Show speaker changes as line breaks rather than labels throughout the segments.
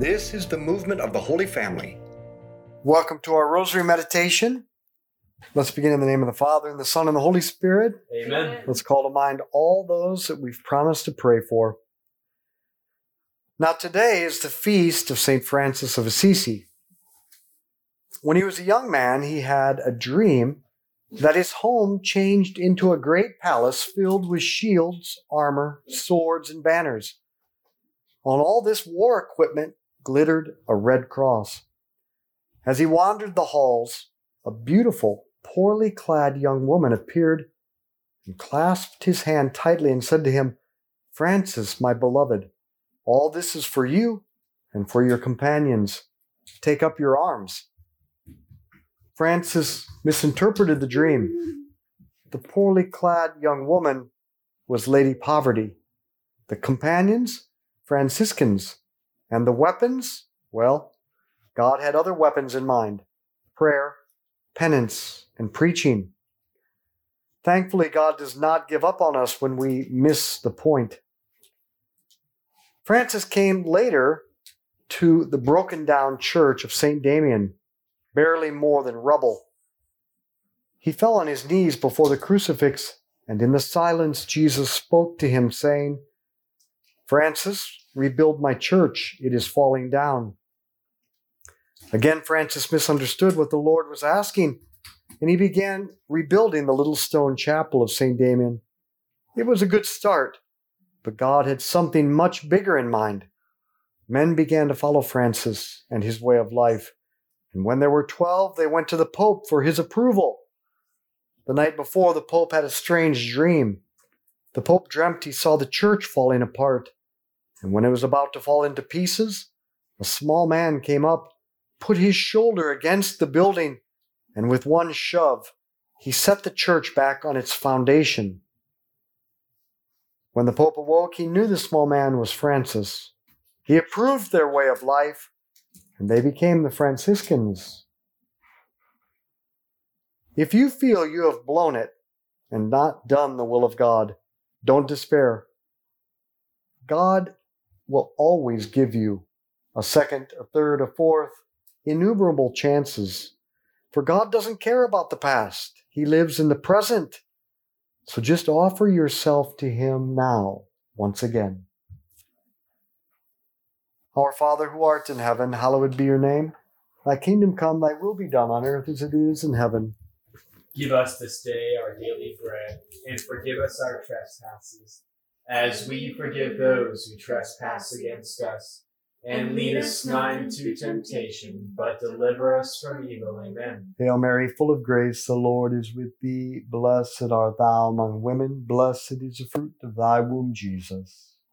This is the movement of the Holy Family.
Welcome to our Rosary Meditation. Let's begin in the name of the Father, and the Son, and the Holy Spirit.
Amen.
Let's call to mind all those that we've promised to pray for. Now, today is the feast of St. Francis of Assisi. When he was a young man, he had a dream that his home changed into a great palace filled with shields, armor, swords, and banners. On all this war equipment glittered a red cross. As he wandered the halls, a beautiful, poorly clad young woman appeared and clasped his hand tightly and said to him, Francis, my beloved, all this is for you and for your companions. Take up your arms. Francis misinterpreted the dream. The poorly clad young woman was Lady Poverty. The companions, Franciscans. And the weapons, well, God had other weapons in mind prayer, penance, and preaching. Thankfully, God does not give up on us when we miss the point. Francis came later to the broken down church of St. Damian barely more than rubble. He fell on his knees before the crucifix, and in the silence, Jesus spoke to him, saying, Francis, rebuild my church. It is falling down. Again, Francis misunderstood what the Lord was asking, and he began rebuilding the little stone chapel of St. Damian. It was a good start, but God had something much bigger in mind. Men began to follow Francis and his way of life. And when there were twelve, they went to the Pope for his approval. The night before, the Pope had a strange dream. The Pope dreamt he saw the church falling apart. And when it was about to fall into pieces, a small man came up, put his shoulder against the building, and with one shove, he set the church back on its foundation. When the Pope awoke, he knew the small man was Francis. He approved their way of life and they became the Franciscans. If you feel you have blown it and not done the will of God, don't despair. God will always give you a second, a third, a fourth, innumerable chances. For God doesn't care about the past, He lives in the present. So just offer yourself to Him now, once again. Our Father who art in heaven, hallowed be your name. Thy kingdom come, thy will be done on earth as it is in heaven.
Give us this day our daily bread, and forgive us our trespasses, as we forgive those who trespass against us. And lead us not into temptation, but deliver us from evil. Amen.
Hail Mary, full of grace, the Lord is with thee. Blessed art thou among women, blessed is the fruit of thy womb, Jesus.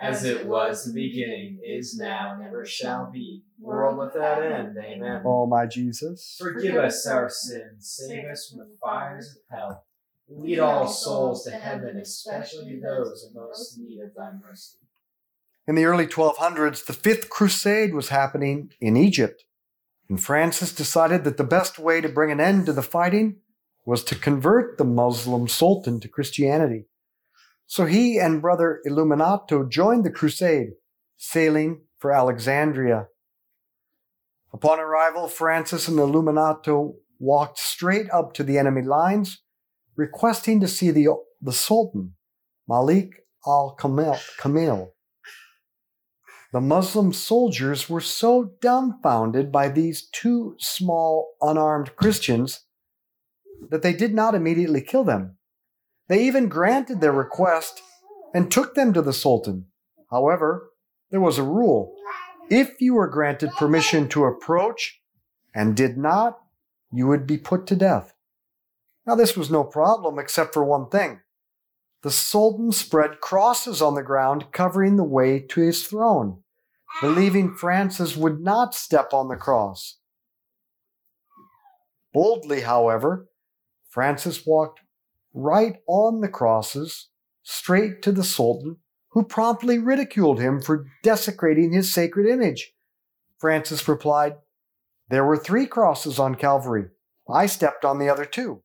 As it was in the beginning, is now, and ever shall be, world without end. Amen.
O my Jesus.
Forgive us our sins, save us from the fires of hell. Lead all souls to heaven, especially those in most need of thy mercy.
In the early 1200s, the Fifth Crusade was happening in Egypt, and Francis decided that the best way to bring an end to the fighting was to convert the Muslim sultan to Christianity. So he and brother Illuminato joined the crusade, sailing for Alexandria. Upon arrival, Francis and Illuminato walked straight up to the enemy lines, requesting to see the, the Sultan, Malik al Kamil. The Muslim soldiers were so dumbfounded by these two small, unarmed Christians that they did not immediately kill them. They even granted their request and took them to the Sultan. However, there was a rule. If you were granted permission to approach and did not, you would be put to death. Now, this was no problem except for one thing. The Sultan spread crosses on the ground covering the way to his throne, believing Francis would not step on the cross. Boldly, however, Francis walked right on the crosses straight to the Sultan, who promptly ridiculed him for desecrating his sacred image. Francis replied, There were three crosses on Calvary. I stepped on the other two.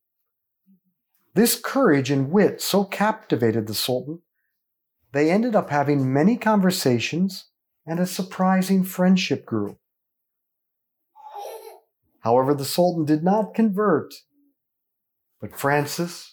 This courage and wit so captivated the Sultan, they ended up having many conversations and a surprising friendship grew. However, the Sultan did not convert, but Francis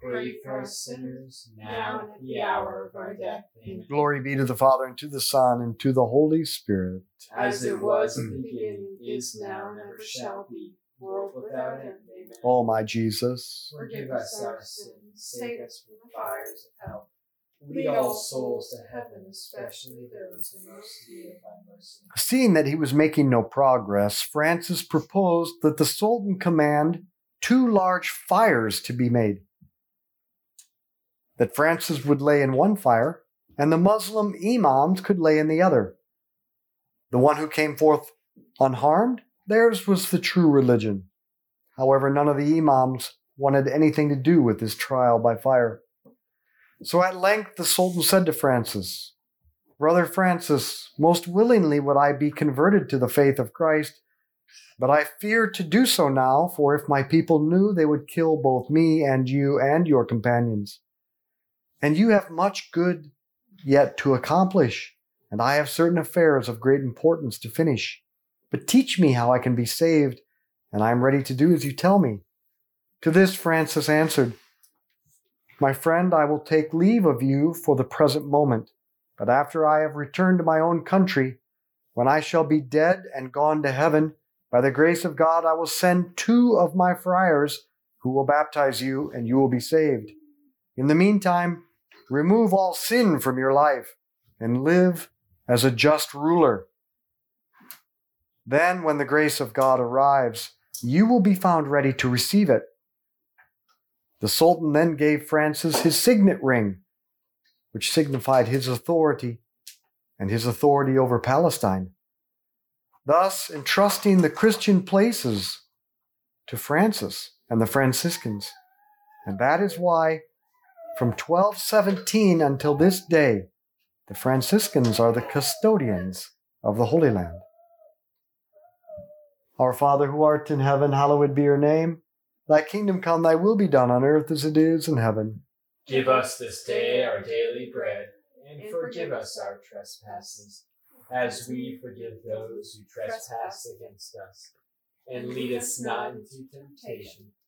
pray for us sinners, now and at the hour of our death. Amen.
Glory be to the Father, and to the Son, and to the Holy Spirit.
As it was in the mm-hmm. beginning, is now, and ever shall be, world without end. Amen.
O my Jesus.
Forgive us our sins, save us from the fires of hell. Lead all souls to heaven, especially those in most need of thy mercy.
Seeing that he was making no progress, Francis proposed that the Sultan command two large fires to be made. That Francis would lay in one fire, and the Muslim imams could lay in the other. The one who came forth unharmed, theirs was the true religion. However, none of the imams wanted anything to do with this trial by fire. So at length the Sultan said to Francis, Brother Francis, most willingly would I be converted to the faith of Christ, but I fear to do so now, for if my people knew, they would kill both me and you and your companions. And you have much good yet to accomplish, and I have certain affairs of great importance to finish. But teach me how I can be saved, and I am ready to do as you tell me. To this Francis answered, My friend, I will take leave of you for the present moment, but after I have returned to my own country, when I shall be dead and gone to heaven, by the grace of God, I will send two of my friars who will baptize you, and you will be saved. In the meantime, remove all sin from your life and live as a just ruler. Then, when the grace of God arrives, you will be found ready to receive it. The Sultan then gave Francis his signet ring, which signified his authority and his authority over Palestine, thus entrusting the Christian places to Francis and the Franciscans. And that is why, from 1217 until this day, the Franciscans are the custodians of the Holy Land. Our Father who art in heaven, hallowed be your name. Thy kingdom come, thy will be done on earth as it is in heaven.
Give us this day our daily bread, and forgive us our trespasses, as we forgive those who trespass against us. And lead us not into temptation,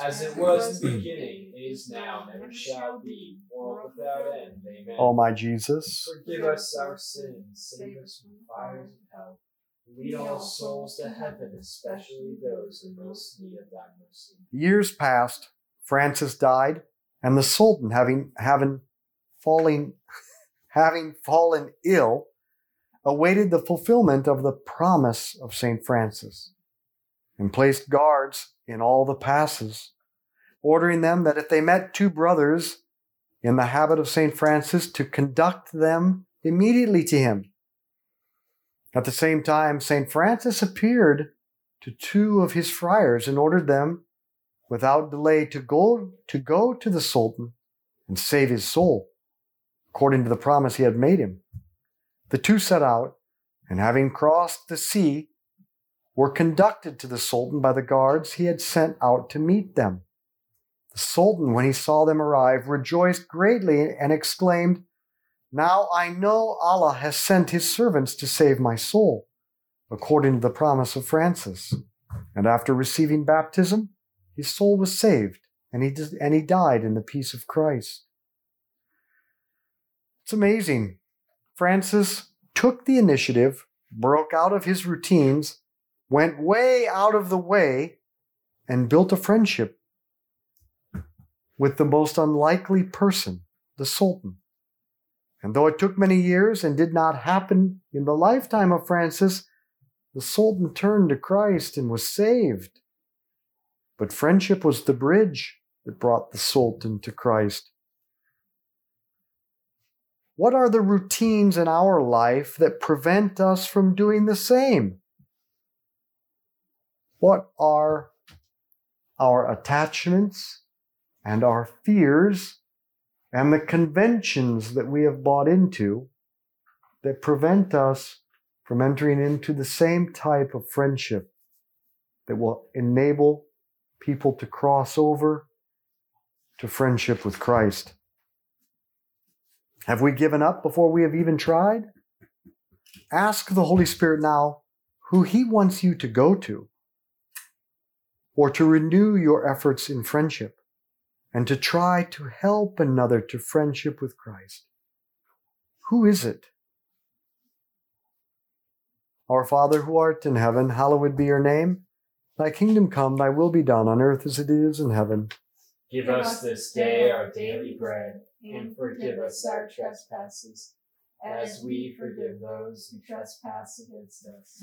As it was in the beginning, is now, and shall be, world without end. Amen.
O my Jesus,
Forgive us our sins, save us from the fires of hell. Lead all souls to heaven, especially those in most need of thy mercy.
years passed, Francis died, and the Sultan, having having falling having fallen ill, awaited the fulfillment of the promise of Saint Francis, and placed guards in all the passes, ordering them that if they met two brothers in the habit of Saint Francis, to conduct them immediately to him. At the same time, Saint Francis appeared to two of his friars and ordered them without delay to go to go to the sultan and save his soul according to the promise he had made him the two set out and having crossed the sea were conducted to the sultan by the guards he had sent out to meet them the sultan when he saw them arrive rejoiced greatly and exclaimed now i know allah has sent his servants to save my soul according to the promise of francis and after receiving baptism his soul was saved and he, and he died in the peace of Christ. It's amazing. Francis took the initiative, broke out of his routines, went way out of the way, and built a friendship with the most unlikely person, the Sultan. And though it took many years and did not happen in the lifetime of Francis, the Sultan turned to Christ and was saved. But friendship was the bridge that brought the Sultan to Christ. What are the routines in our life that prevent us from doing the same? What are our attachments and our fears and the conventions that we have bought into that prevent us from entering into the same type of friendship that will enable people to cross over to friendship with Christ. Have we given up before we have even tried? Ask the Holy Spirit now who He wants you to go to, or to renew your efforts in friendship, and to try to help another to friendship with Christ. Who is it? Our Father who art in heaven, hallowed be your name. Thy kingdom come, thy will be done on earth as it is in heaven.
Give us this day our daily bread, and forgive us our trespasses, as we forgive those who trespass against us.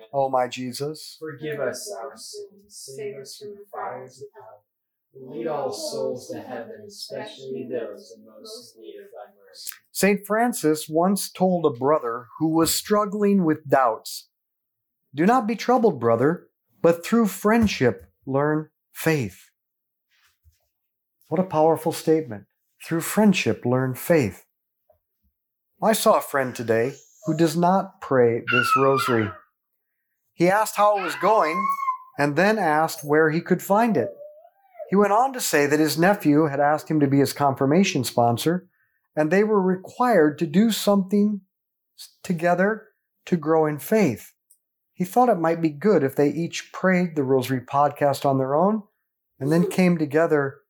Amen.
O my Jesus,
Forgive us our sins, save us from the fires of hell. Lead all souls to heaven, especially those in most need of thy mercy.
St. Francis once told a brother who was struggling with doubts Do not be troubled, brother, but through friendship learn faith. What a powerful statement. Through friendship learn faith. I saw a friend today who does not pray this rosary. He asked how it was going and then asked where he could find it. He went on to say that his nephew had asked him to be his confirmation sponsor and they were required to do something together to grow in faith. He thought it might be good if they each prayed the Rosary podcast on their own and then came together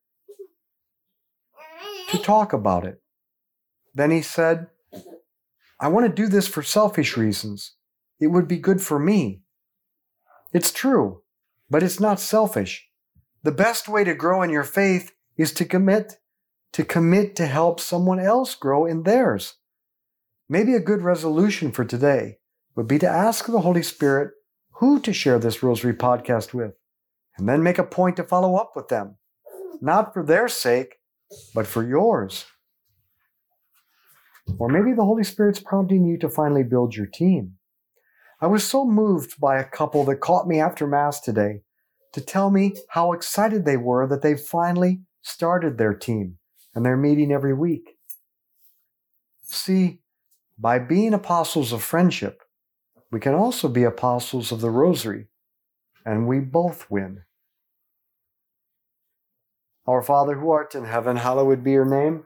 to talk about it. Then he said, I want to do this for selfish reasons. It would be good for me. It's true, but it's not selfish. The best way to grow in your faith is to commit to commit to help someone else grow in theirs. Maybe a good resolution for today would be to ask the Holy Spirit who to share this Rosary podcast with, and then make a point to follow up with them, not for their sake, but for yours. Or maybe the Holy Spirit's prompting you to finally build your team. I was so moved by a couple that caught me after Mass today to tell me how excited they were that they finally started their team and they're meeting every week. See, by being apostles of friendship, we can also be apostles of the rosary, and we both win. Our Father who art in heaven, hallowed be your name.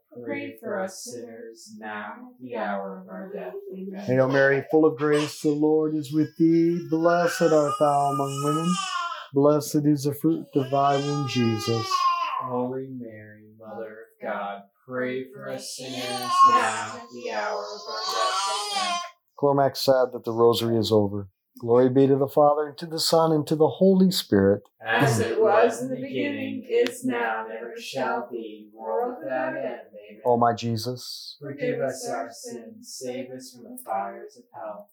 pray for us sinners now, at the hour of our death. Amen.
Hail Mary, full of grace, the Lord is with thee. Blessed art thou among women. Blessed is the fruit of thy womb, Jesus.
Holy Mary, Mother of God, pray for us sinners now, at the hour of our death. Amen.
Cormac said that the rosary is over. Glory be to the Father, and to the Son, and to the Holy Spirit.
As it was in the beginning, is now, and ever shall be, world without end. Amen.
O my Jesus,
Forgive us our sins, save us from the fires of hell.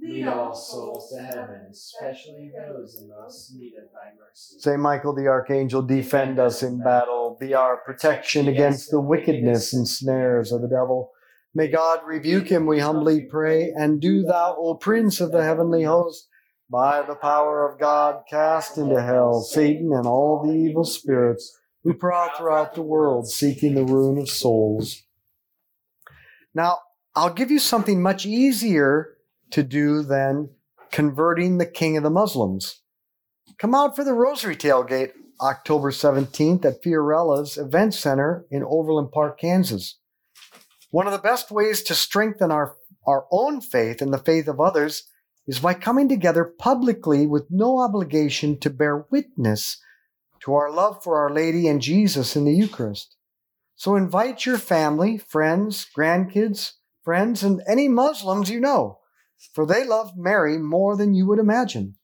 Lead all souls to heaven, especially those in most need of thy mercy.
Saint Michael the Archangel, defend us in battle. Be our protection against the wickedness and snares of the devil. May God rebuke him, we humbly pray. And do thou, O Prince of the heavenly host, by the power of God, cast into hell Satan and all the evil spirits who prowl throughout the world seeking the ruin of souls. Now, I'll give you something much easier to do than converting the king of the Muslims. Come out for the Rosary Tailgate October 17th at Fiorella's Event Center in Overland Park, Kansas. One of the best ways to strengthen our, our own faith and the faith of others is by coming together publicly with no obligation to bear witness to our love for Our Lady and Jesus in the Eucharist. So invite your family, friends, grandkids, friends, and any Muslims you know, for they love Mary more than you would imagine.